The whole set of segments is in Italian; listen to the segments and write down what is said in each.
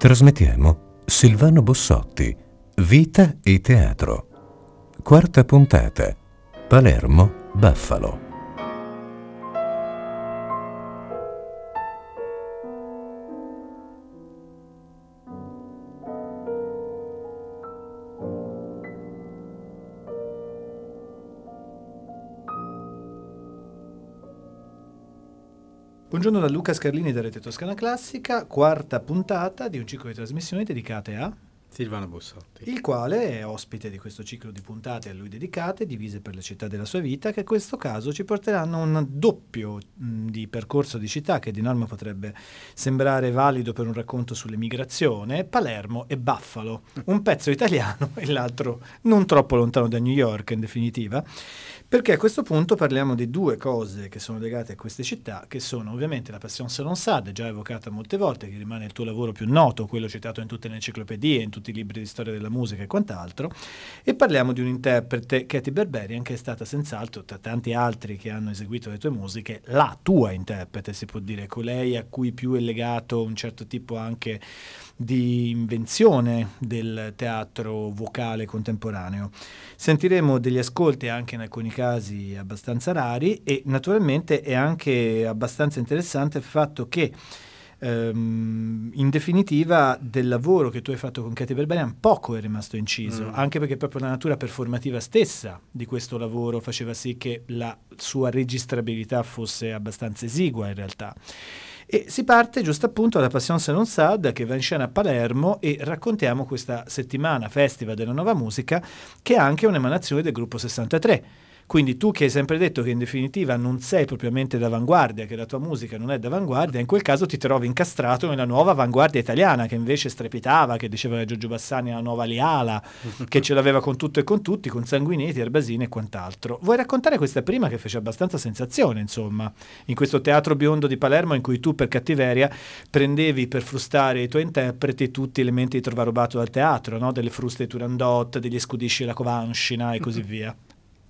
Trasmettiamo Silvano Bossotti, Vita e Teatro. Quarta puntata. Palermo, Buffalo. Buongiorno da Luca Scarlini da Rete Toscana Classica, quarta puntata di un ciclo di trasmissioni dedicate a Silvano Bussotti, il quale è ospite di questo ciclo di puntate a lui dedicate, divise per le città della sua vita, che in questo caso ci porteranno a un doppio mh, di percorso di città che di norma potrebbe sembrare valido per un racconto sull'emigrazione, Palermo e Buffalo, un pezzo italiano e l'altro non troppo lontano da New York in definitiva. Perché a questo punto parliamo di due cose che sono legate a queste città, che sono ovviamente la Passion Salon Sad, già evocata molte volte, che rimane il tuo lavoro più noto, quello citato in tutte le enciclopedie, in tutti i libri di storia della musica e quant'altro, e parliamo di un interprete, Katy Berberian, che è stata senz'altro, tra tanti altri che hanno eseguito le tue musiche, la tua interprete, si può dire, colei a cui più è legato un certo tipo anche di invenzione del teatro vocale contemporaneo. Sentiremo degli ascolti anche in alcuni casi abbastanza rari e naturalmente è anche abbastanza interessante il fatto che Um, in definitiva del lavoro che tu hai fatto con Katy Berberian poco è rimasto inciso, mm. anche perché proprio la natura performativa stessa di questo lavoro faceva sì che la sua registrabilità fosse abbastanza esigua in realtà. E si parte giusto appunto dalla Passion Salon Sad che va in scena a Palermo e raccontiamo questa settimana Festival della Nuova Musica che è anche un'emanazione del gruppo 63 quindi tu che hai sempre detto che in definitiva non sei propriamente d'avanguardia, che la tua musica non è d'avanguardia, in quel caso ti trovi incastrato nella nuova avanguardia italiana che invece strepitava, che diceva Giorgio Bassani la nuova Liala, che ce l'aveva con tutto e con tutti, con Sanguinetti, Erbasini e quant'altro. Vuoi raccontare questa prima che fece abbastanza sensazione, insomma, in questo teatro biondo di Palermo in cui tu per cattiveria prendevi per frustare i tuoi interpreti tutti gli elementi di trovarobato dal teatro, no? delle fruste di Turandot, degli scudisci della Covanscina e così via.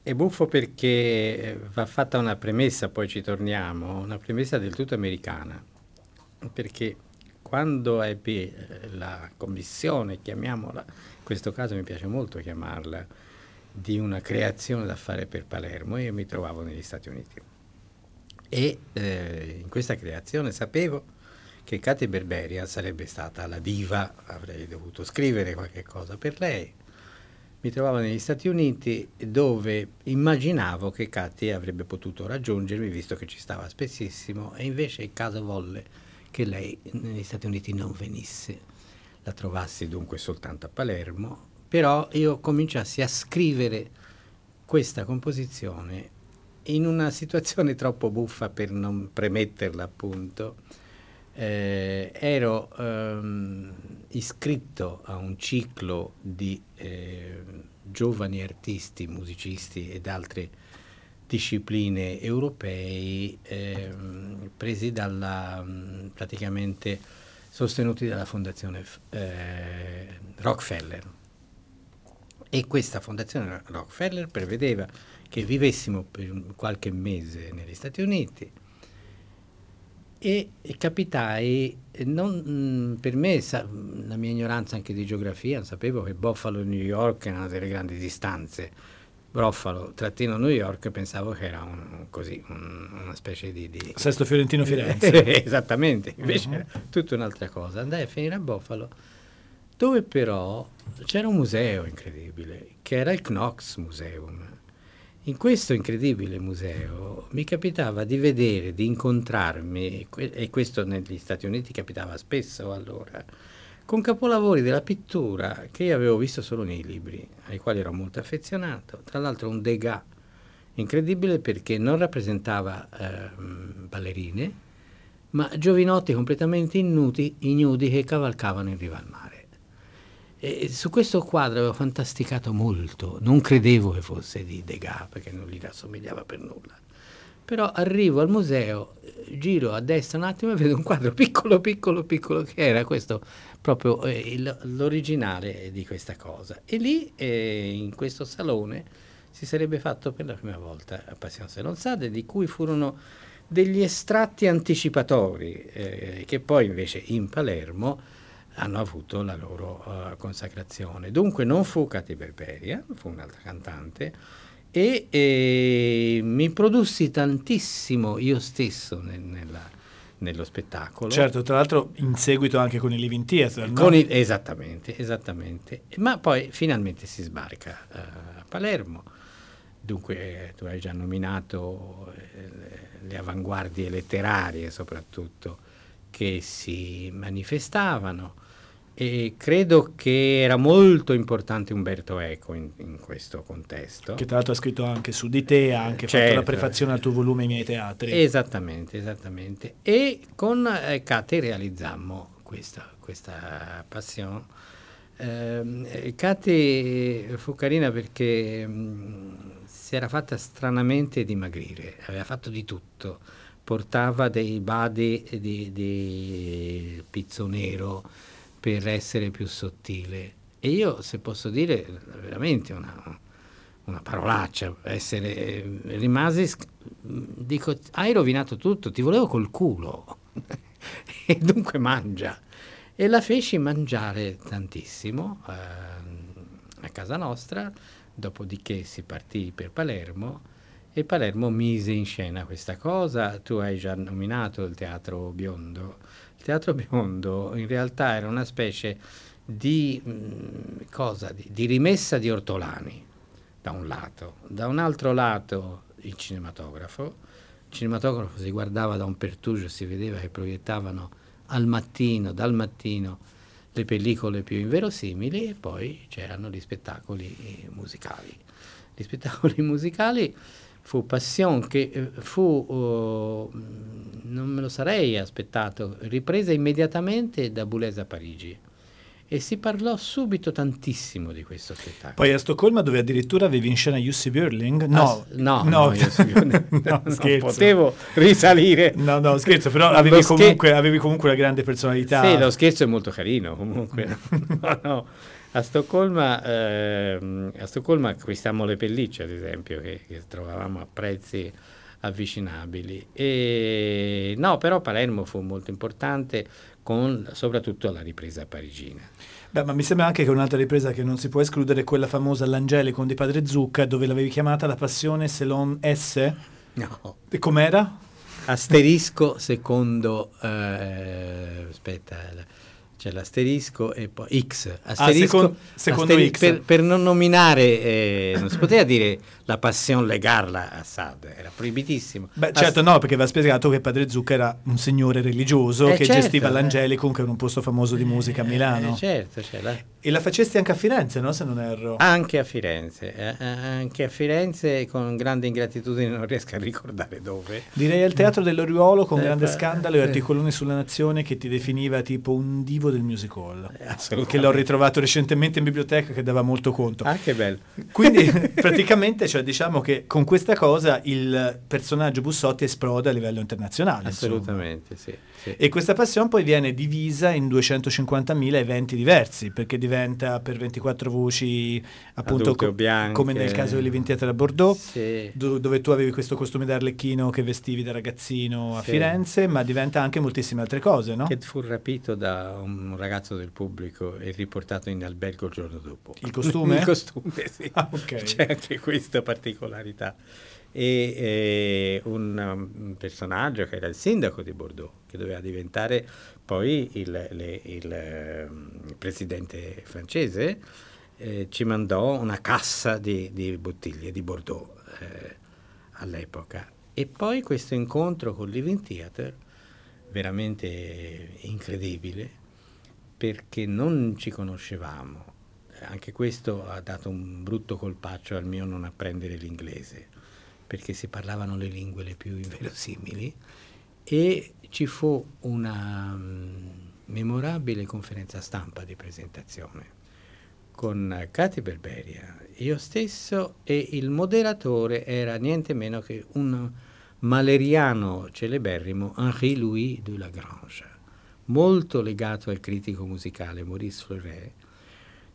È buffo perché eh, va fatta una premessa, poi ci torniamo, una premessa del tutto americana, perché quando ebbi eh, la commissione, chiamiamola, in questo caso mi piace molto chiamarla, di una creazione da fare per Palermo, io mi trovavo negli Stati Uniti. E eh, in questa creazione sapevo che Katy Berberian sarebbe stata la diva, avrei dovuto scrivere qualche cosa per lei, mi trovavo negli Stati Uniti dove immaginavo che Katy avrebbe potuto raggiungermi visto che ci stava spessissimo e invece il caso volle che lei negli Stati Uniti non venisse. La trovassi dunque soltanto a Palermo, però io cominciassi a scrivere questa composizione in una situazione troppo buffa per non premetterla appunto eh, ero ehm, iscritto a un ciclo di eh, giovani artisti, musicisti ed altre discipline europei ehm, presi dalla praticamente sostenuti dalla fondazione eh, Rockefeller. E questa fondazione Rockefeller prevedeva che vivessimo per qualche mese negli Stati Uniti e, capitai, non, mm, per me, sa, la mia ignoranza anche di geografia, sapevo che Buffalo e New York erano delle grandi distanze. Buffalo, trattino New York, pensavo che era un, così, un, una specie di, di... Sesto Fiorentino Firenze. Esattamente, invece uh-huh. era tutta un'altra cosa. Andai a finire a Buffalo, dove però c'era un museo incredibile, che era il Knox Museum in questo incredibile museo mi capitava di vedere, di incontrarmi, e questo negli Stati Uniti capitava spesso allora, con capolavori della pittura che io avevo visto solo nei libri, ai quali ero molto affezionato. Tra l'altro un Degas incredibile perché non rappresentava eh, ballerine, ma giovinotti completamente ignudi, ignudi che cavalcavano in riva al mare. E su questo quadro avevo fantasticato molto, non credevo che fosse di Degas perché non gli rassomigliava per nulla. Però arrivo al museo, giro a destra un attimo e vedo un quadro piccolo, piccolo, piccolo, che era questo proprio eh, il, l'originale di questa cosa. E lì, eh, in questo salone, si sarebbe fatto per la prima volta a Passion Salon Sade, di cui furono degli estratti anticipatori, eh, che poi invece in Palermo hanno avuto la loro uh, consacrazione. Dunque non fu Katy Berberia, fu un'altra cantante e, e mi produssi tantissimo io stesso nel, nella, nello spettacolo. Certo, tra l'altro in seguito anche con il Living Theatre. No? Il, esattamente, esattamente. Ma poi finalmente si sbarca uh, a Palermo. Dunque tu hai già nominato eh, le avanguardie letterarie soprattutto che si manifestavano e credo che era molto importante Umberto Eco in, in, questo contesto. Che tra l'altro ha scritto anche su di te, ha anche certo. fatto la prefazione al tuo volume I miei teatri. Esattamente, esattamente. E con eh, Kate realizzammo questa, questa passione. Eh, Kate fu carina perché mh, mm, si era fatta stranamente dimagrire, aveva fatto di tutto portava dei badi di, di pizzo nero per essere più sottile. E io, se posso dire, veramente una, una parolaccia, essere, rimasi, dico, hai rovinato tutto, ti volevo col culo. e dunque mangia. E la feci mangiare tantissimo eh, a casa nostra, dopodiché si partì per Palermo e Palermo mise in scena questa cosa. Tu hai già nominato il teatro biondo. Il teatro biondo in realtà era una specie di, mh, mm, cosa, di, di rimessa di ortolani, da un lato. Da un altro lato il cinematografo. Il cinematografo si guardava da un pertugio, si vedeva che proiettavano al mattino, dal mattino, le pellicole più inverosimili e poi c'erano gli spettacoli musicali. Gli spettacoli musicali fu Passion che eh, fu, uh, non me lo sarei aspettato, ripresa immediatamente da Boulez a Parigi e si parlò subito tantissimo di questo spettacolo. Poi a Stoccolma dove addirittura avevi in scena Jussi Björling? No, ah, no, no, no, Björling, no non potevo risalire. No, no, scherzo, però avevi, scher- comunque, avevi comunque una grande personalità. Sì, lo scherzo è molto carino comunque. no, no. A Stoccolma, eh, a Stoccolma acquistammo le pellicce, ad esempio, che, che trovavamo a prezzi avvicinabili. E, no, però Palermo fu molto importante, con soprattutto la ripresa parigina. Beh, ma mi sembra anche che un'altra ripresa che non si può escludere è quella famosa L'Angelico di Padre Zucca, dove l'avevi chiamata La Passione Selon S. No. E com'era? Asterisco secondo... Eh, aspetta c'è l'asterisco e poi X. Ah, asterisco, ah, secondo, secondo asteri- X. Per, per, non nominare, eh, non si poteva dire la passione legarla a Assad, era proibitissimo. Beh, certo, Ast- no, perché va spiegato che padre Zucca era un signore religioso eh, che certo, gestiva eh. l'Angelico, che era un posto famoso di musica a Milano. Eh, certo, cioè la... E la facesti anche a Firenze, no? Se non erro. Anche a Firenze, eh, eh, anche a Firenze con grande ingratitudine non riesco a ricordare dove. Direi al Teatro dell'Oriuolo con grande scandalo e articoloni sulla nazione che ti definiva tipo un divo del music hall. Eh, che l'ho ritrovato recentemente in biblioteca che dava molto conto. Ah, che bello. Quindi praticamente, cioè, diciamo che con questa cosa il personaggio Bussotti esplode a livello internazionale. Assolutamente, sì, sì, E questa passione poi viene divisa in 250.000 eventi diversi, perché diventa per 24 voci, appunto, co- come nel caso di Living Theatre a Bordeaux, sì. do- dove tu avevi questo costume d'arlecchino che vestivi da ragazzino a Firenze, ma diventa anche moltissime altre cose, no? Che fu rapito da un un ragazzo del pubblico e riportato in albergo il giorno dopo. Il costume? il costume, sì. Ah, okay. C'è anche questa particolarità. E eh, un, un, personaggio che era il sindaco di Bordeaux, che doveva diventare poi il, le, il, ehm, il presidente francese, eh, ci mandò una cassa di, di bottiglie di Bordeaux eh, all'epoca. E poi questo incontro con Living Theatre, veramente incredibile, perché non ci conoscevamo. Anche questo ha dato un brutto colpaccio al mio non apprendere l'inglese, perché si parlavano le lingue le più inverosimili e ci fu una um, memorabile conferenza stampa di presentazione con Katy Berberia, io stesso e il moderatore era niente meno che un maleriano celeberrimo Henri Louis de Lagrange molto legato al critico musicale Maurice Fleuret,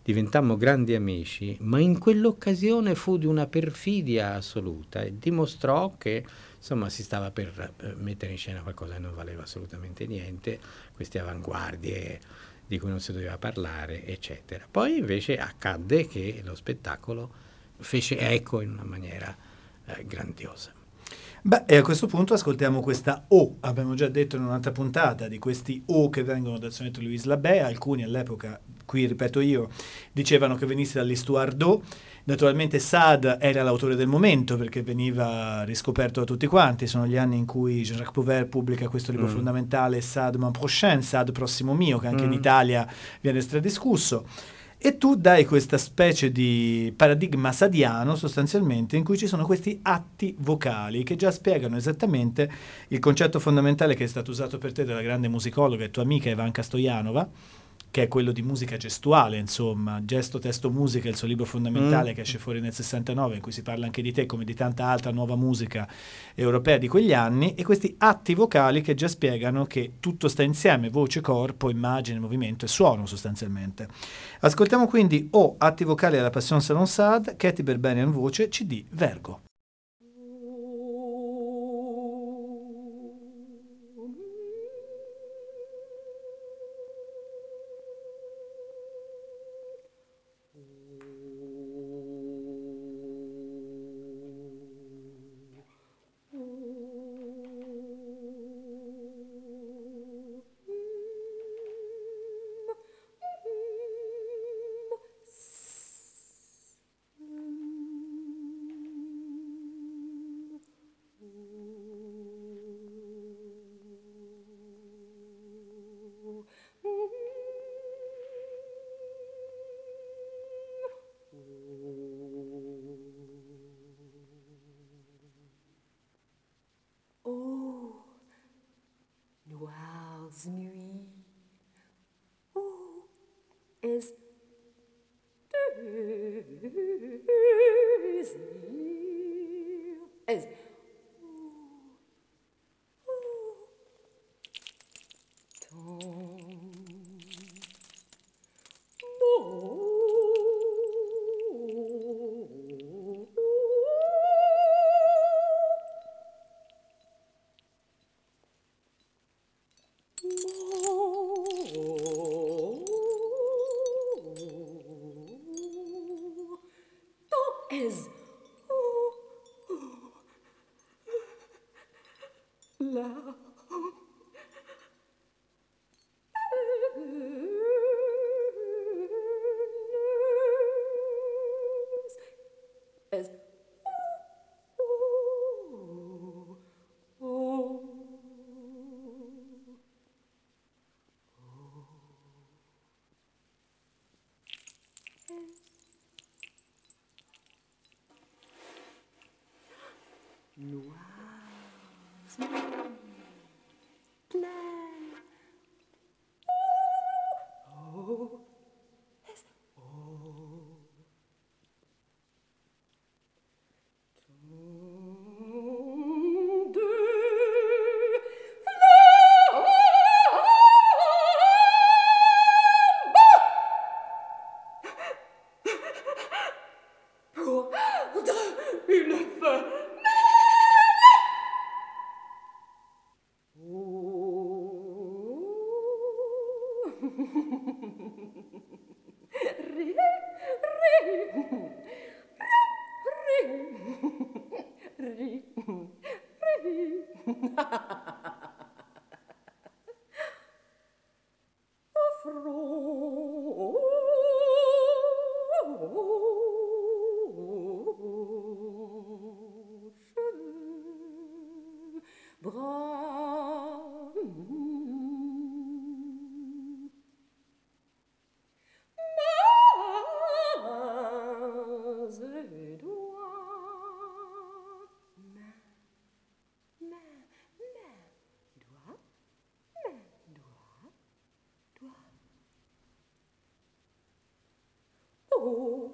diventammo grandi amici, ma in quell'occasione fu di una perfidia assoluta e dimostrò che insomma si stava per mettere in scena qualcosa che non valeva assolutamente niente, queste avanguardie di cui non si doveva parlare, eccetera. Poi invece accadde che lo spettacolo fece eco in una maniera eh, grandiosa. Beh, e a questo punto ascoltiamo questa O, abbiamo già detto in un'altra puntata di questi O che vengono dal sonetto Louis Labè, alcuni all'epoca, qui ripeto io, dicevano che venisse dall'Histoire d'O, Naturalmente Saad era l'autore del momento perché veniva riscoperto da tutti quanti, sono gli anni in cui Jean-Jacques Prouver pubblica questo libro mm. fondamentale Saad Mon Prochain, Saad Prossimo Mio, che anche mm. in Italia viene stradiscusso. E tu dai questa specie di paradigma sadiano sostanzialmente in cui ci sono questi atti vocali che già spiegano esattamente il concetto fondamentale che è stato usato per te dalla grande musicologa e tua amica Ivanka Stojanova, che è quello di musica gestuale, insomma, gesto, testo, musica, il suo libro fondamentale mm. che esce fuori nel 69, in cui si parla anche di te come di tanta altra nuova musica europea di quegli anni, e questi atti vocali che già spiegano che tutto sta insieme, voce, corpo, immagine, movimento e suono sostanzialmente. Ascoltiamo quindi O, atti vocali alla Passion Salon Sad, Katy Berberian voce, CD, Vergo. zmiňují Oh.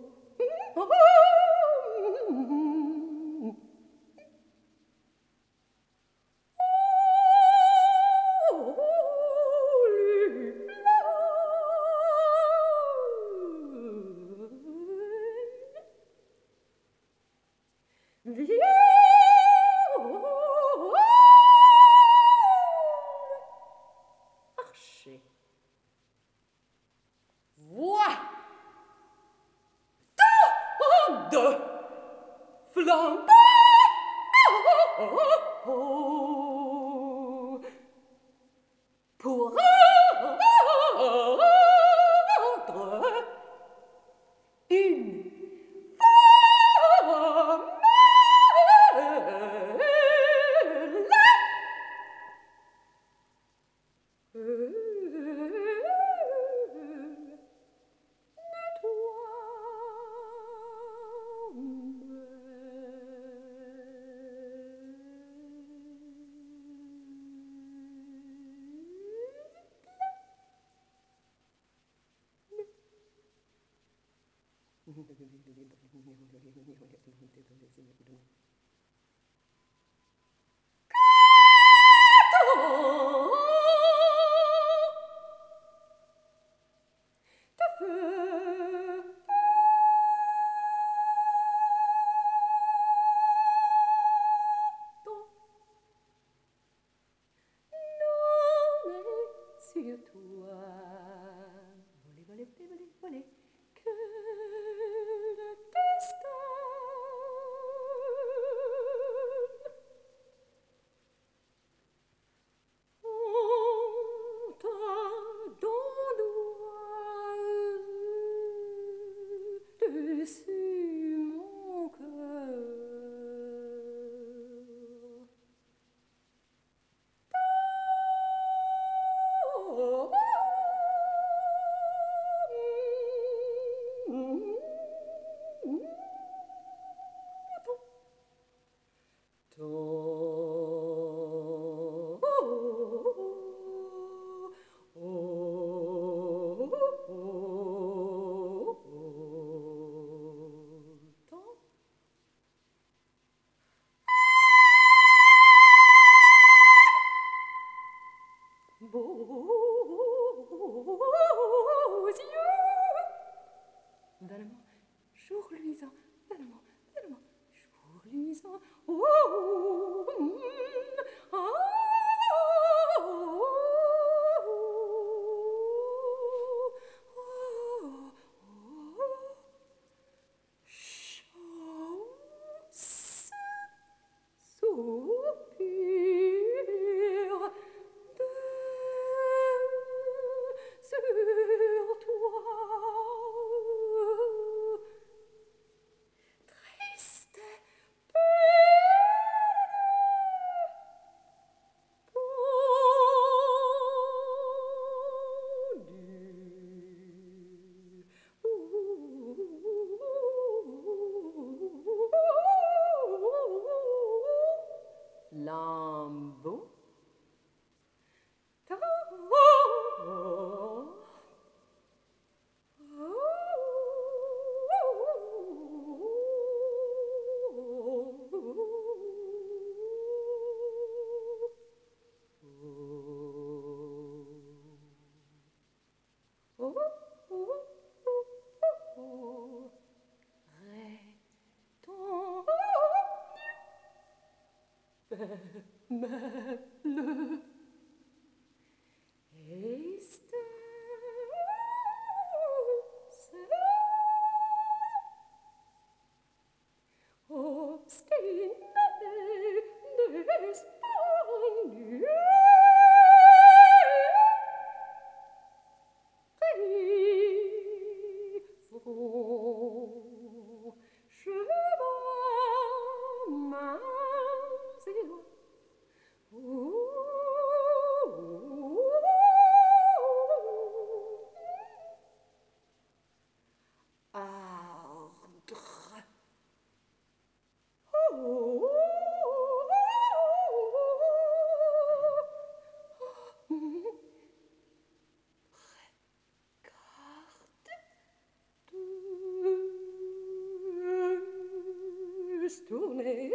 des Turnes,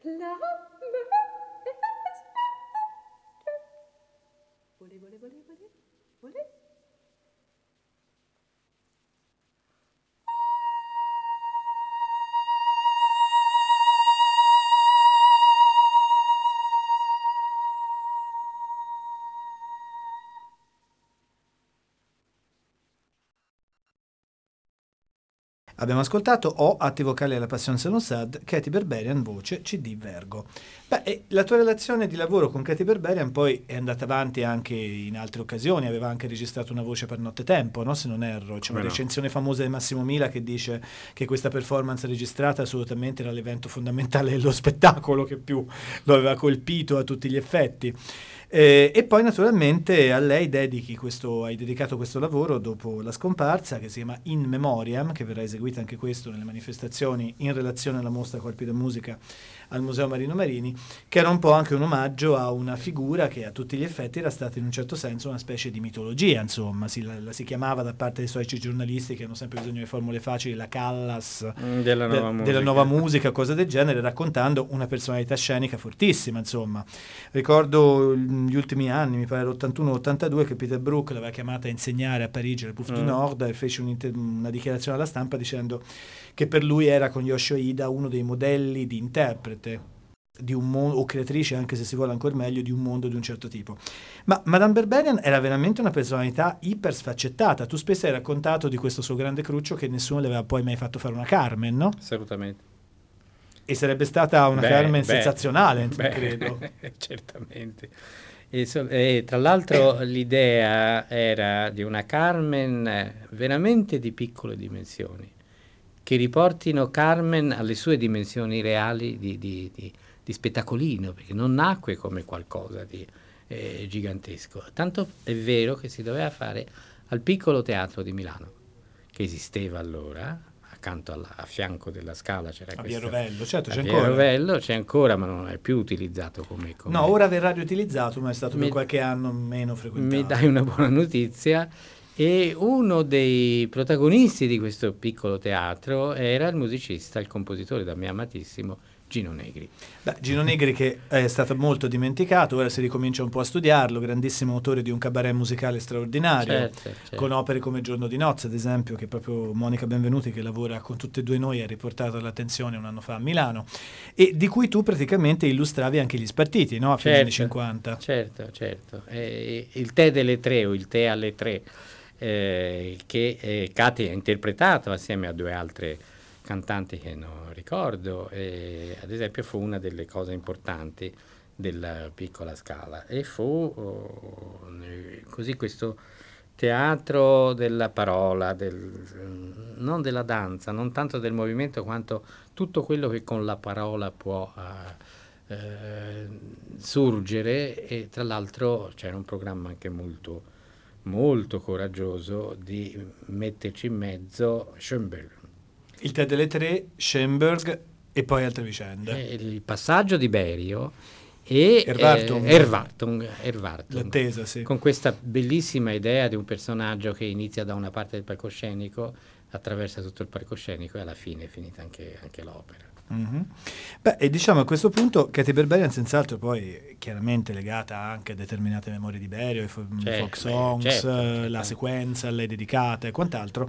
Flamme ist Wolle, wolle, wolle. Abbiamo ascoltato O, atti vocali alla Passion Sad, Katy Berberian, voce, CD Vergo. Beh, la tua relazione di lavoro con Katy Berberian poi è andata avanti anche in altre occasioni, aveva anche registrato una voce per Nottetempo, no? se non erro. C'è una no. recensione famosa di Massimo Mila che dice che questa performance registrata assolutamente era l'evento fondamentale dello spettacolo che più lo aveva colpito a tutti gli effetti. Eh, e poi naturalmente a lei questo, hai dedicato questo lavoro dopo la scomparsa che si chiama In Memoriam, che verrà eseguita anche questo nelle manifestazioni in relazione alla mostra Colpi da Musica al Museo Marino Marini, che era un po' anche un omaggio a una figura che a tutti gli effetti era stata in un certo senso una specie di mitologia, insomma, si, la, la si chiamava da parte dei storici giornalisti che hanno sempre bisogno di formule facili, la Callas mm, della, nuova, de, musica. della nuova musica, cose del genere, raccontando una personalità scenica fortissima, insomma. Ricordo gli ultimi anni, mi pare l'81-82, che Peter Brook l'aveva chiamata a insegnare a Parigi al Puff mm. du Nord e fece una dichiarazione alla stampa dicendo che per lui era con Yoshio Ida uno dei modelli di interprete di un mondo, o creatrice, anche se si vuole ancora meglio, di un mondo di un certo tipo. Ma Madame Berberian era veramente una personalità iper sfaccettata. Tu spesso hai raccontato di questo suo grande cruccio che nessuno le aveva poi mai fatto fare una Carmen, no? Assolutamente. E sarebbe stata una beh, Carmen beh, sensazionale, beh, credo. certamente. E, so, e, tra l'altro l'idea era di una Carmen veramente di piccole dimensioni che riportino Carmen alle sue dimensioni reali di, di, di, di spettacolino, perché non nacque come qualcosa di eh, gigantesco. Tanto è vero che si doveva fare al piccolo teatro di Milano, che esisteva allora, accanto alla, a fianco della scala c'era a Via Rovello, certo, c'è ancora. Via Rovello c'è ancora, ma non è più utilizzato come... come... No, ora verrà riutilizzato, ma è stato mi, per qualche anno meno frequentato. Mi dai una buona notizia e uno dei protagonisti di questo piccolo teatro era il musicista, il compositore da me amatissimo, Gino Negri. Beh, Gino Negri che è stato molto dimenticato, ora si ricomincia un po' a studiarlo, grandissimo autore di un cabaret musicale straordinario, certo, certo. con opere come Giorno di nozze, ad esempio, che proprio Monica Benvenuti, che lavora con tutte e due noi, ha riportato all'attenzione un anno fa a Milano, e di cui tu praticamente illustravi anche gli spartiti, no? A fine certo, anni 50. Certo, certo. Eh, il tè delle tre o il tè alle tre eh, che eh, Katy ha interpretato assieme a due altre cantanti che non ricordo, e, ad esempio fu una delle cose importanti della piccola scala. E fu oh, così questo teatro della parola, del, non della danza, non tanto del movimento quanto tutto quello che con la parola può uh, uh, surgere e tra l'altro c'era un programma anche molto molto coraggioso di metterci in mezzo Schoenberg. Il tè delle tre, Schoenberg e poi altre vicende. Eh, il passaggio di Berio e Erwartung, eh, Erwartung, Erwartung l'attesa, sì. con questa bellissima idea di un personaggio che inizia da una parte del palcoscenico, attraversa tutto il palcoscenico e alla fine è finita anche, anche l'opera. Mm-hmm. Beh, e diciamo a questo punto Katy Berberian senz'altro poi chiaramente legata anche a determinate memorie di Berio, i fo- certo, folk songs, certo, certo. la sequenza, le dedicate e quant'altro,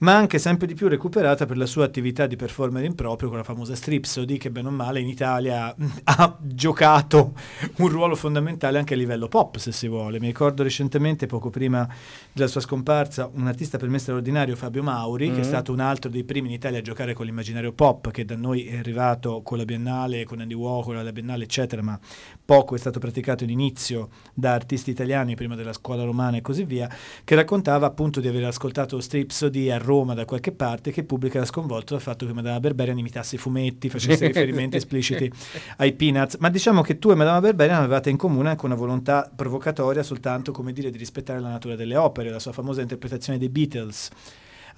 ma anche sempre di più recuperata per la sua attività di performer in proprio con la famosa Stripsody che bene o male in Italia ha giocato un ruolo fondamentale anche a livello pop se si vuole. Mi ricordo recentemente, poco prima della sua scomparsa, un artista per me straordinario, Fabio Mauri, mm-hmm. che è mm-hmm. stato un altro dei primi in Italia a giocare con l'immaginario pop che da noi è arrivato con la Biennale, con Andy Warhol alla Biennale eccetera, ma poco è stato praticato all'inizio da artisti italiani prima della scuola romana e così via, che raccontava appunto di aver ascoltato Stripsody a Roma da qualche parte che il pubblico era sconvolto dal fatto che Madama Berberian imitasse i fumetti, facesse riferimenti espliciti ai Peanuts. Ma diciamo che tu e Madama Berberian avevate in comune anche una volontà provocatoria soltanto, come dire, di rispettare la natura delle opere, la sua famosa interpretazione dei Beatles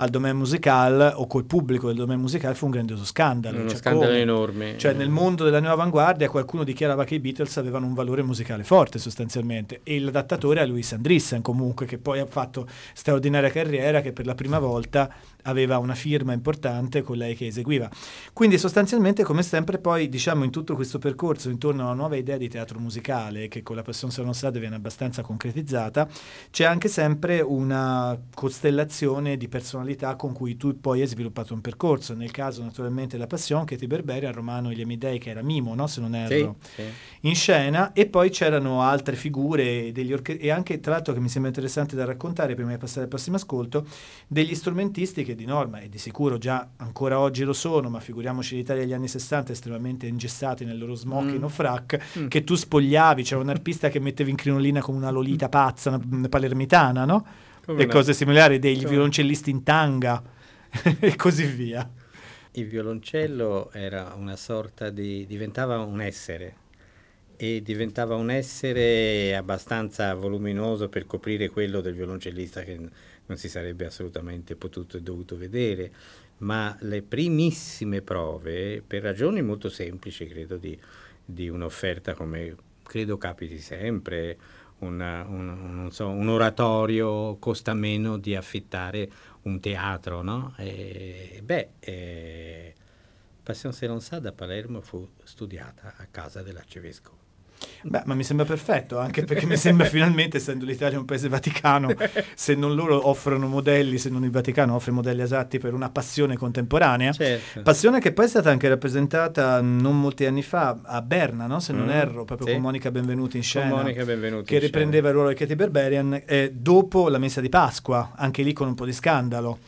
al domain musical o col pubblico del domain musicale fu un grandioso scandalo. Uno cioè, scandalo come? enorme. Cioè nel mondo della nuova avanguardia qualcuno dichiarava che i Beatles avevano un valore musicale forte sostanzialmente e l'adattatore è Louis Andreessen comunque che poi ha fatto straordinaria carriera che per la prima volta aveva una firma importante con lei che eseguiva. Quindi sostanzialmente come sempre poi diciamo in tutto questo percorso intorno a una nuova idea di teatro musicale che con la Passion Strade viene abbastanza concretizzata, c'è anche sempre una costellazione di personalità con cui tu poi hai sviluppato un percorso. Nel caso naturalmente la Passion, Katy Berberi, al Romano Gli Amidei che era Mimo, no? se non erro, sì, sì. in scena e poi c'erano altre figure orche- e anche tra l'altro che mi sembra interessante da raccontare prima di passare al prossimo ascolto, degli strumentisti che che di norma e di sicuro già ancora oggi lo sono, ma figuriamoci l'Italia degli anni 60 estremamente ingessati nel loro smoking Mm. o frac, Mm. che tu spogliavi, c'era un arpista che metteva in crinolina come una lolita pazza, una, una palermitana, no? Come e no? cose similari, dei Come- violoncellisti in tanga e così via. Il violoncello era una sorta di... diventava un essere e diventava un essere abbastanza voluminoso per coprire quello del violoncellista che non si sarebbe assolutamente potuto e dovuto vedere, ma le primissime prove, per ragioni molto semplici, credo, di, di un'offerta come credo capiti sempre, una- un, so, un oratorio costa meno di affittare un teatro, no? E, beh, eh, Passion se non sa da Palermo fu studiata a casa dell'arcivescovo. Beh, ma mi sembra perfetto, anche perché mi sembra finalmente, essendo l'Italia un paese vaticano, se non loro offrono modelli, se non il Vaticano offre modelli esatti per una passione contemporanea. Certo. Passione che poi è stata anche rappresentata non molti anni fa a Berna, no? se non Mm, erro, proprio sì. con Monica Benvenuti in scena. Monica Benvenuti che riprendeva il ruolo di Katie Berberian eh, dopo la messa di Pasqua, anche lì con un po' di scandalo,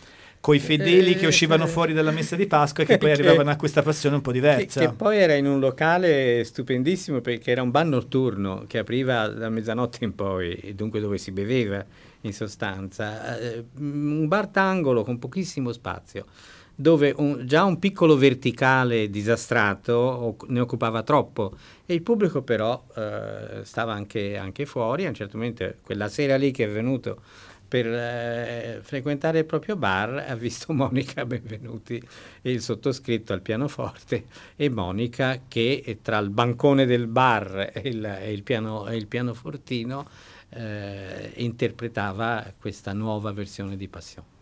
coi fedeli che Eh, uscivano fuori dalla messa di Pasqua e che poi Che- arrivavano a questa passione un po' Che, diversa. che poi era in un locale stupendissimo perché era un bar notturno che apriva da mezzanotte in poi, e dunque dove si beveva in sostanza. Eh, un bar d'angolo con pochissimo spazio, dove un- già un piccolo verticale disastrato o- ne occupava troppo e il pubblico però eh, stava anche, anche fuori. A un certo momento, quella sera lì che è venuto per eh, frequentare il proprio bar ha visto Monica Benvenuti e il sottoscritto al pianoforte e Monica che eh, tra il bancone del bar e il, e il piano- e il pianofortino eh, interpretava questa nuova versione di Passione.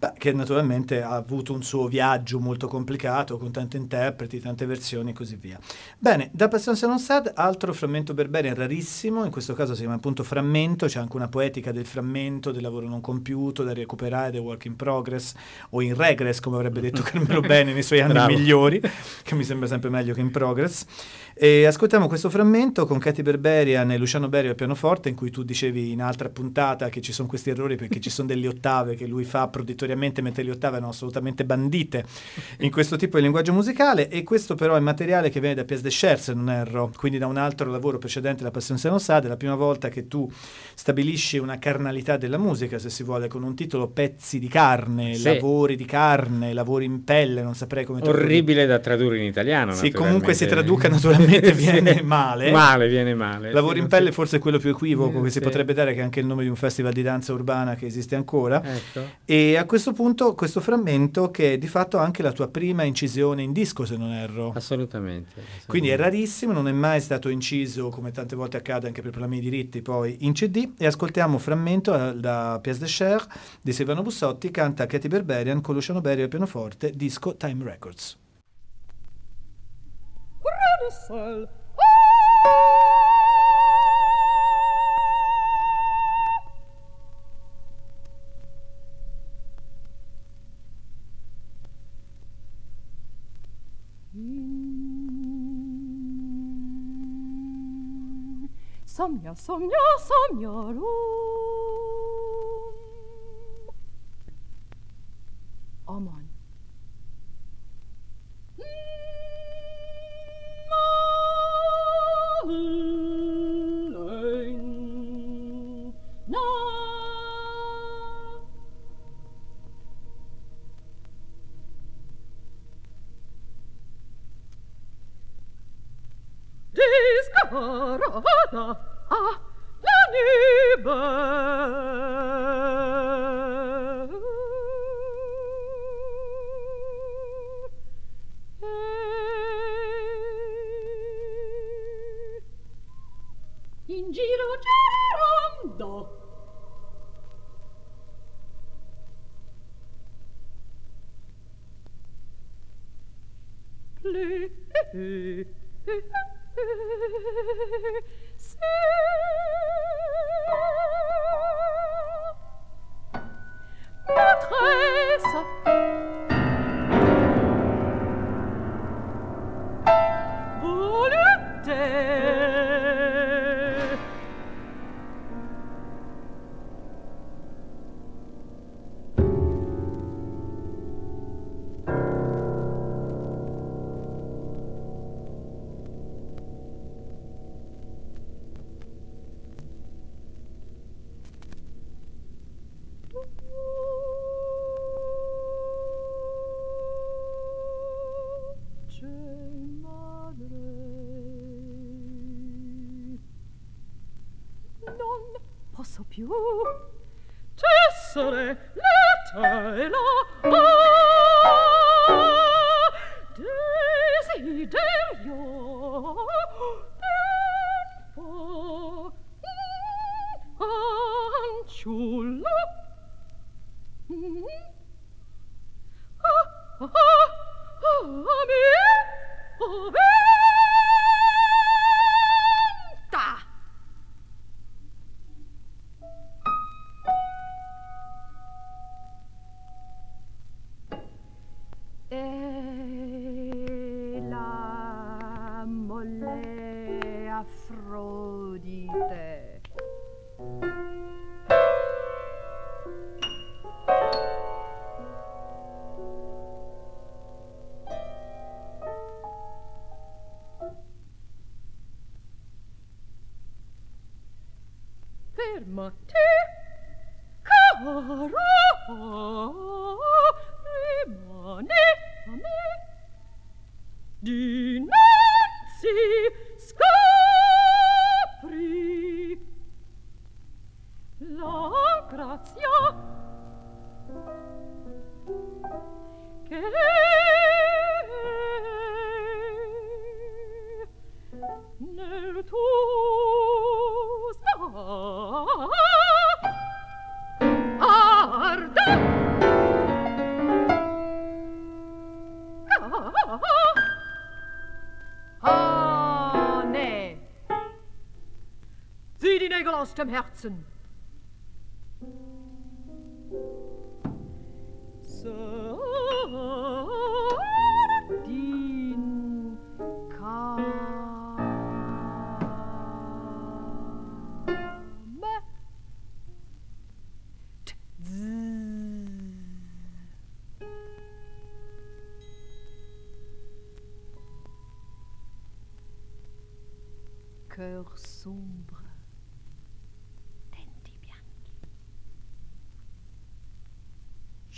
Beh, che naturalmente ha avuto un suo viaggio molto complicato, con tanti interpreti, tante versioni e così via. Bene, da Passion se non sad, altro frammento Berberian rarissimo, in questo caso si chiama appunto frammento, c'è anche una poetica del frammento, del lavoro non compiuto, da recuperare, del work in progress, o in regress, come avrebbe detto Carmelo Bene nei suoi anni migliori, che mi sembra sempre meglio che in progress. E ascoltiamo questo frammento con Katy Berberian e Luciano Berio al pianoforte, in cui tu dicevi in altra puntata che ci sono questi errori perché ci sono delle ottave che lui fa proditoriamente, mentre le ottave erano assolutamente bandite in questo tipo di linguaggio musicale. E questo però è materiale che viene da Pies de Cher, se non erro, quindi da un altro lavoro precedente, La Passione se non sa, è la prima volta che tu stabilisci una carnalità della musica, se si vuole, con un titolo Pezzi di carne, Sì. lavori di carne, lavori in pelle, non saprei come tradurre. Orribile da tradurre in italiano. Sì, comunque si traduca naturalmente Sì. viene male. Male, viene male. Lavori Sì, in pelle si- forse è quello più equivoco che si Sì. potrebbe dare, che è anche il nome di un festival di danza urbana che esiste ancora. Ecco. E a questo punto questo frammento che è di fatto anche la tua prima incisione in disco, se non erro. Assolutamente. Quindi è assolutamente. rarissimo, non è mai stato inciso, come tante volte accade anche per problemi di diritti, poi in CD. E ascoltiamo un frammento eh, da Pies de Cher di Silvano Bussotti, canta Katy Berberian con Luciano Berio al pianoforte, disco Time Records. du seul. Somnia, somnia, rum. Aman in giro girarondo Ple e e e se Matresse E la molle Afrodite. Fermati, Herzen. So din kam.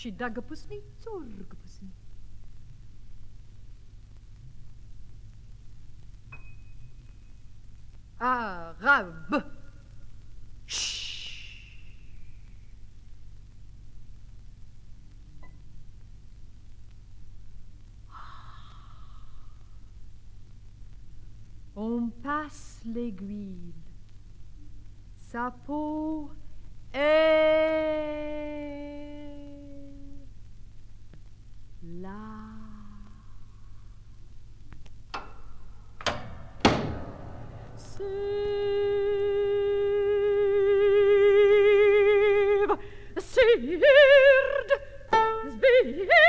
Și dacă pusni, țurgă pusni. Arabe. Shh. On passe l'aiguille. Sa peau est Save, si,rd, saved.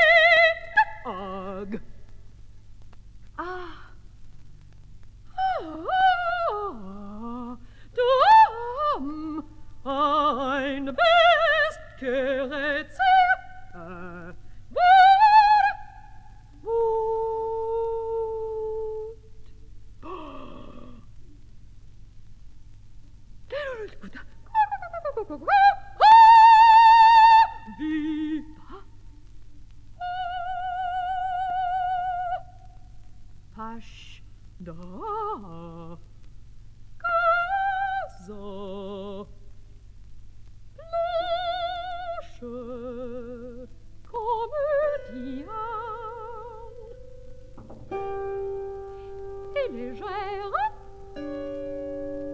légère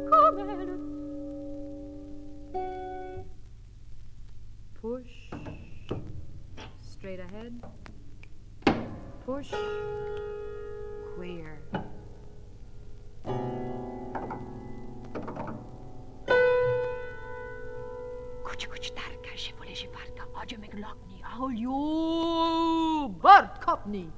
comme elle. Push straight ahead. Push queer. Kuchu kuchu tarka, shifole shifarka, ojo ahol bird copney.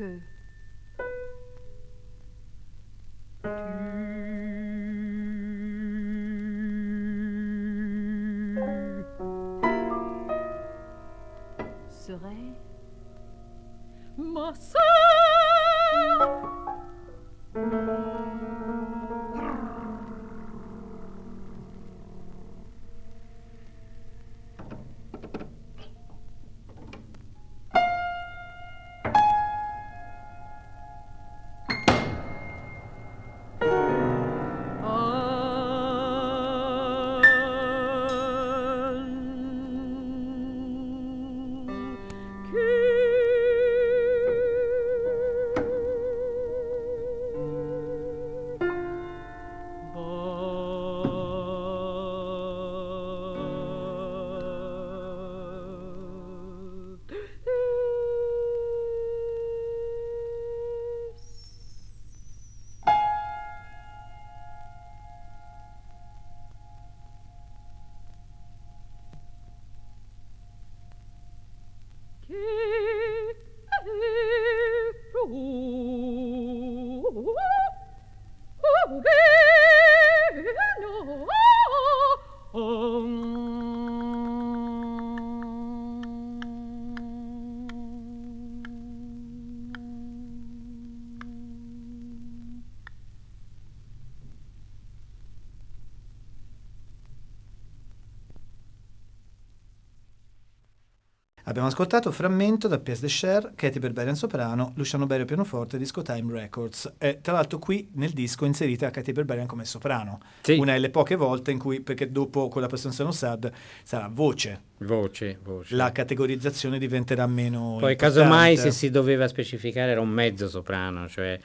Que Abbiamo ascoltato Frammento da Pièce de Cher, Katy Berberian soprano, Luciano Berio pianoforte, Disco Time Records. E tra l'altro qui nel disco inserita Katy Berberian come soprano. Sì. Una delle poche volte in cui, perché dopo con la Presenza Sad sarà voce. Voce, voce. La categorizzazione diventerà meno Poi casomai se si doveva specificare era un mezzo soprano, cioè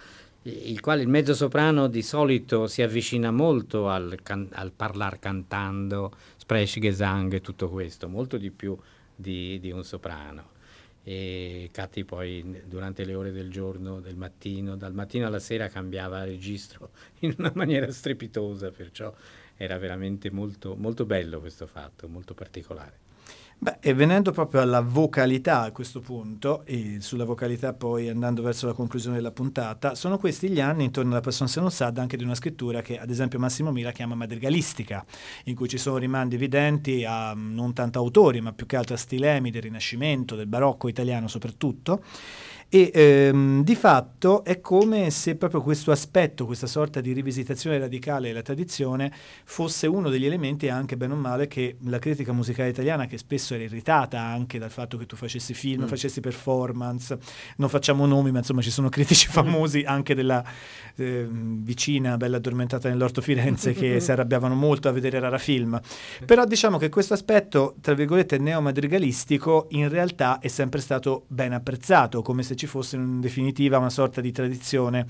il quale il mezzo soprano di solito si avvicina molto al, can- al parlare cantando, Sprechgesang e tutto questo, molto di più di, di un soprano. E Catti poi durante le ore del giorno, del mattino, dal mattino alla sera cambiava registro in una maniera strepitosa, perciò era veramente molto, molto bello questo fatto, molto particolare. Beh, e venendo proprio alla vocalità a questo punto, e sulla vocalità poi andando verso la conclusione della puntata, sono questi gli anni intorno alla persona Sad anche di una scrittura che ad esempio Massimo Mila chiama madrigalistica, in cui ci sono rimandi evidenti a non tanto autori, ma più che altro a stilemi del Rinascimento, del barocco italiano soprattutto, e ehm, di fatto è come se proprio questo aspetto, questa sorta di rivisitazione radicale della tradizione, fosse uno degli elementi anche bene o male che la critica musicale italiana, che spesso era irritata anche dal fatto che tu facessi film, mm. facessi performance, non facciamo nomi, ma insomma ci sono critici famosi anche della eh, vicina bella addormentata nell'orto Firenze che si arrabbiavano molto a vedere rara film. Però diciamo che questo aspetto, tra virgolette, neomadrigalistico in realtà è sempre stato ben apprezzato, come se ci fosse in definitiva una sorta di tradizione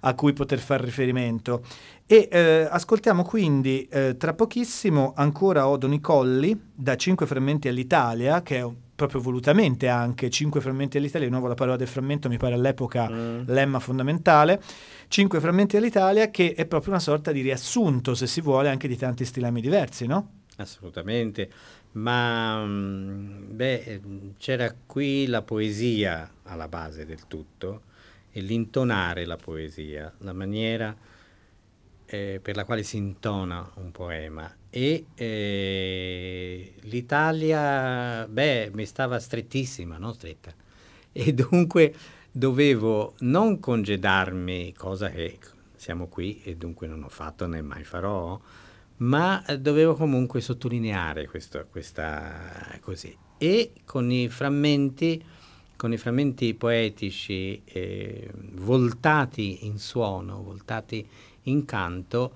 a cui poter fare riferimento. E eh, ascoltiamo quindi eh, tra pochissimo ancora Odo Nicolli da Cinque frammenti all'Italia, che è un proprio volutamente anche cinque frammenti all'Italia, di nuovo la parola del frammento mi pare all'epoca mm. lemma fondamentale, cinque frammenti all'Italia che è proprio una sorta di riassunto, se si vuole, anche di tanti stilemi diversi, no? Assolutamente, ma mm, beh, c'era qui la poesia alla base del tutto e l'intonare la poesia, la maniera eh, per la quale si intona un poema. E eh, l'Italia, beh, mi stava strettissima, non stretta, e dunque dovevo non congedarmi, cosa che siamo qui e dunque non ho fatto né mai farò, ma dovevo comunque sottolineare questo, questa così. E con i frammenti, con i frammenti poetici eh, voltati in suono, voltati in canto,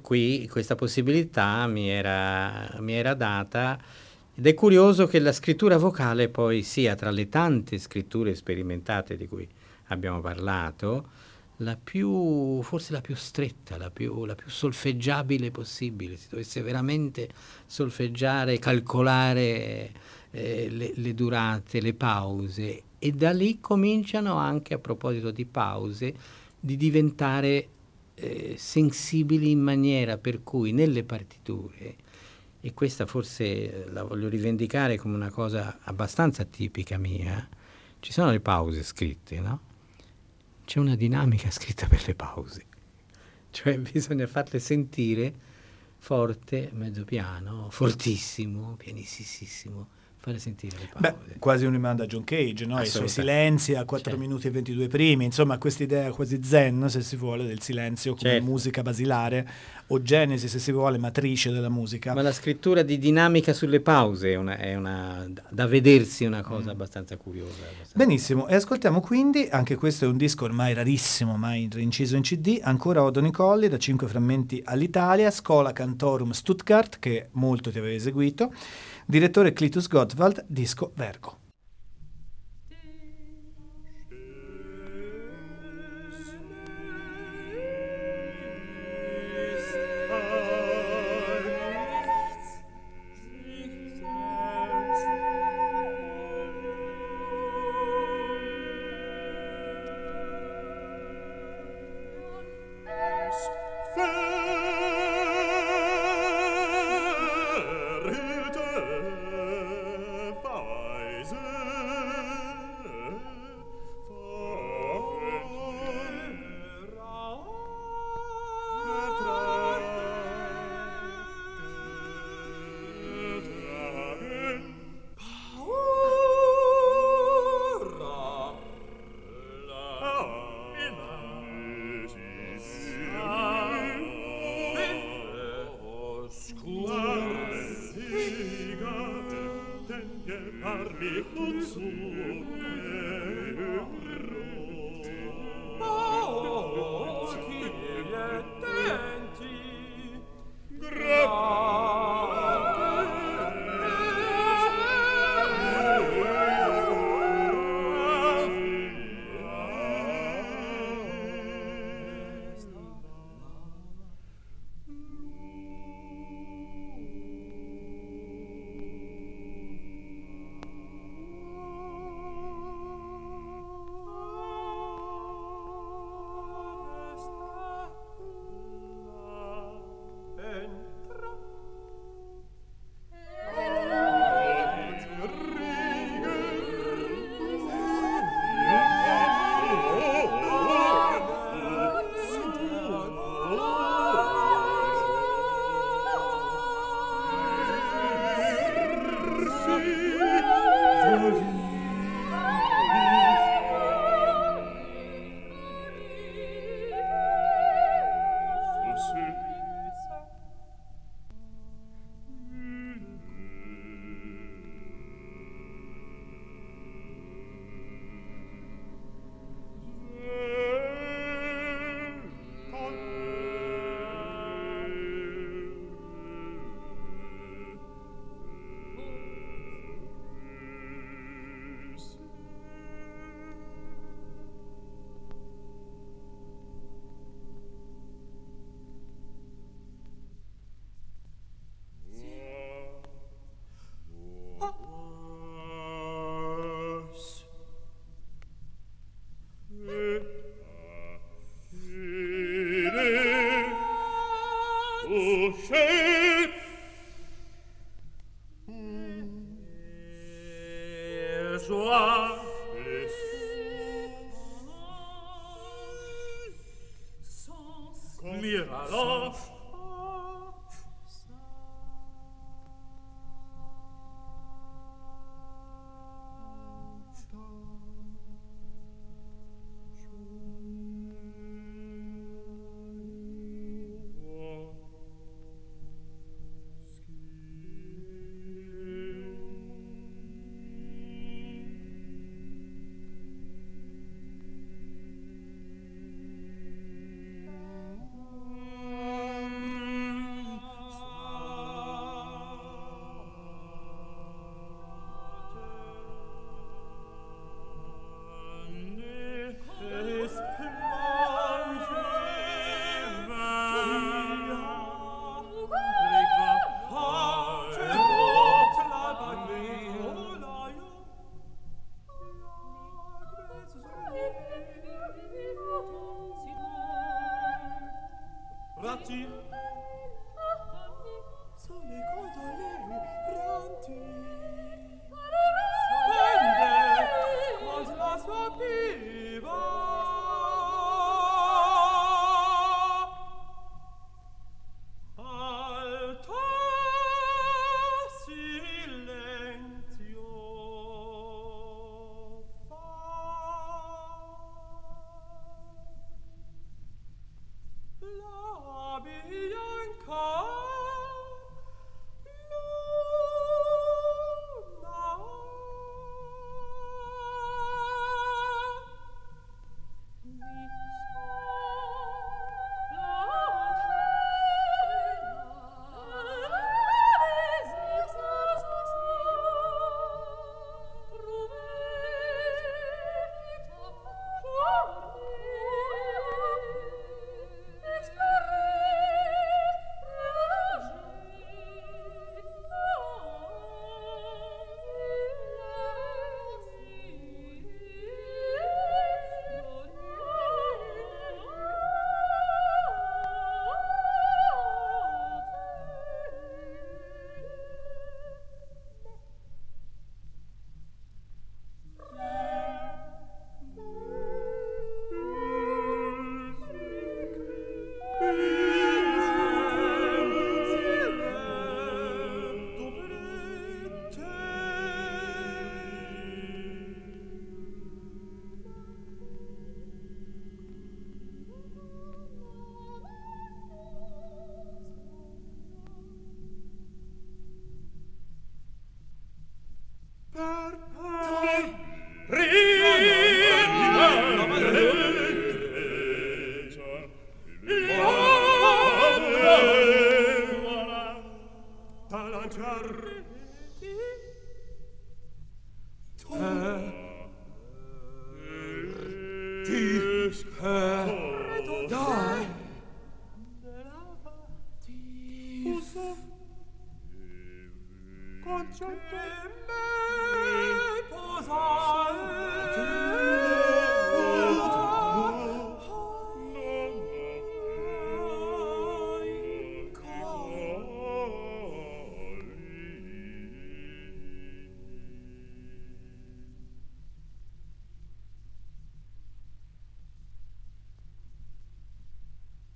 qui, questa possibilità mi era, mi era data ed è curioso che la scrittura vocale poi sia tra le tante scritture sperimentate di cui abbiamo parlato, la più, forse la più stretta, la più, la più solfeggiabile possibile. Si dovesse veramente solfeggiare, calcolare eh, le, le durate, le pause. E da lì cominciano anche, a proposito di pause, di diventare eh, sensibili in maniera per cui nelle partiture, e questa forse la voglio rivendicare come una cosa abbastanza tipica mia, ci sono le pause scritte, no? C'è una dinamica scritta per le pause, cioè bisogna farle sentire forte, mezzo piano, fortissimo, pianissimo fare sentire le pause. Beh, quasi un rimando a John Cage, no? i suoi silenzi a 4 certo. minuti e 22 primi, insomma questa idea quasi zen, se si vuole, del silenzio come certo. musica basilare o genesi, se si vuole, matrice della musica. Ma la scrittura di dinamica sulle pause è, una, è una, da vedersi una cosa mm. abbastanza curiosa. Abbastanza Benissimo, e ascoltiamo quindi, anche questo è un disco ormai rarissimo, mai inciso in CD, ancora Odo Nicolli, da 5 frammenti all'Italia, Scola Cantorum Stuttgart, che molto ti aveva eseguito, Direttore Clitus Gottwald, disco Vergo.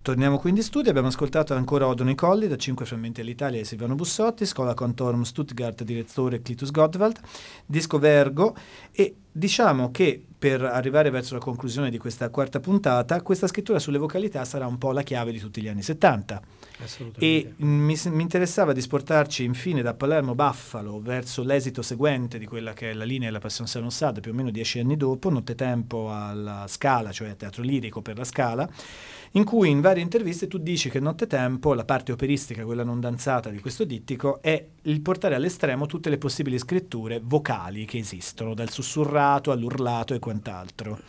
Torniamo quindi in studio, abbiamo ascoltato ancora Odo Nicolli da 5 frammenti all'Italia di Silvano Bussotti, Scola Contorum Stuttgart, direttore Clitus Gottwald, disco Vergo e diciamo che per arrivare verso la conclusione di questa quarta puntata, questa scrittura sulle vocalità sarà un po' la chiave di tutti gli anni 70. E mi, mi, interessava di sportarci infine da Palermo Buffalo verso l'esito seguente di quella che è la linea della Passion Salon Sad, più o meno dieci anni dopo, Nottetempo alla Scala, cioè teatro lirico per la Scala, in cui in varie interviste tu dici che Nottetempo, la parte operistica, quella non danzata di questo dittico, è il portare all'estremo tutte le possibili scritture vocali che esistono, dal sussurrato all'urlato e quant'altro.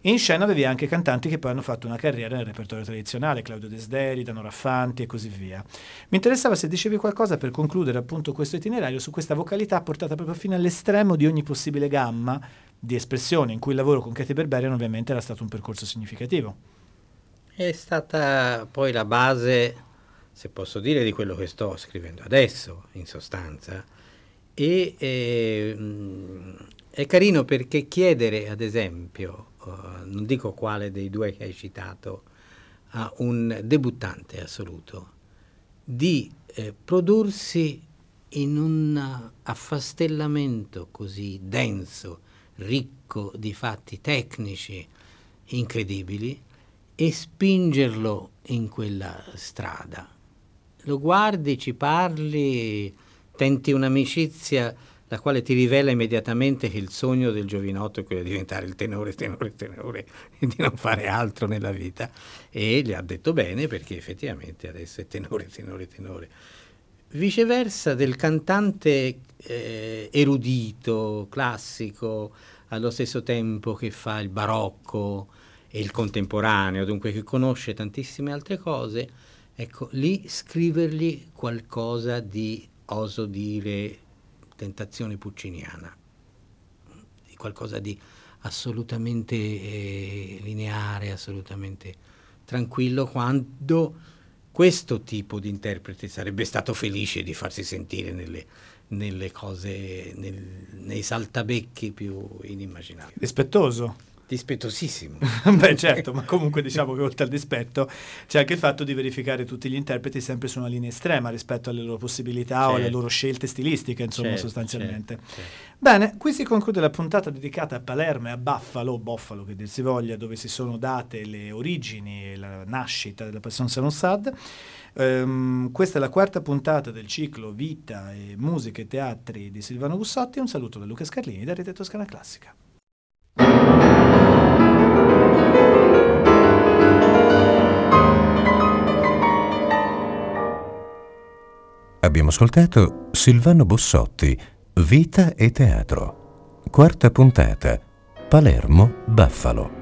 E in scena avevi anche cantanti che poi hanno fatto una carriera nel repertorio tradizionale, Claudio Desderi, Dano Raffanti e così via. Mi interessava se dicevi qualcosa per concludere appunto questo itinerario su questa vocalità portata proprio fino all'estremo di ogni possibile gamma di espressione, in cui il lavoro con Katy Berberian ovviamente era stato un percorso significativo. È stata poi la base, se posso dire, di quello che sto scrivendo adesso, in sostanza. E eh, è carino perché chiedere, ad esempio, uh, non dico quale dei due che hai citato, a un debuttante assoluto, di eh, prodursi in un affastellamento così denso, ricco di fatti tecnici incredibili, e spingerlo in quella strada. Lo guardi, ci parli, tenti un'amicizia la quale ti rivela immediatamente che il sogno del giovinotto è quello di diventare il tenore, tenore, tenore e di non fare altro nella vita. E gli ha detto bene perché effettivamente adesso è tenore, tenore, tenore. Viceversa del cantante eh, erudito, classico, allo stesso tempo che fa il barocco, e il contemporaneo, dunque che conosce tantissime altre cose, ecco, lì scrivergli qualcosa di, oso dire, tentazione pucciniana, qualcosa di assolutamente eh, lineare, assolutamente tranquillo, quando questo tipo di interprete sarebbe stato felice di farsi sentire nelle, nelle cose, nel, nei saltabecchi più inimmaginabili. Rispettoso. Dispettosissimo. Beh certo, ma comunque diciamo che oltre al dispetto c'è anche il fatto di verificare tutti gli interpreti sempre su una linea estrema rispetto alle loro possibilità certo. o alle certo. loro scelte stilistiche, insomma, certo, sostanzialmente. Certo, certo. Bene, qui si conclude la puntata dedicata a Palermo e a Buffalo, Buffalo che dir si voglia, dove si sono date le origini e la nascita della Passion Sanon Sad. Um, questa è la quarta puntata del ciclo Vita e Musica e Teatri di Silvano Bussotti. Un saluto da Luca Scarlini da Rete Toscana Classica. Abbiamo ascoltato Silvano Bossotti, Vita e Teatro. Quarta puntata, Palermo, Buffalo.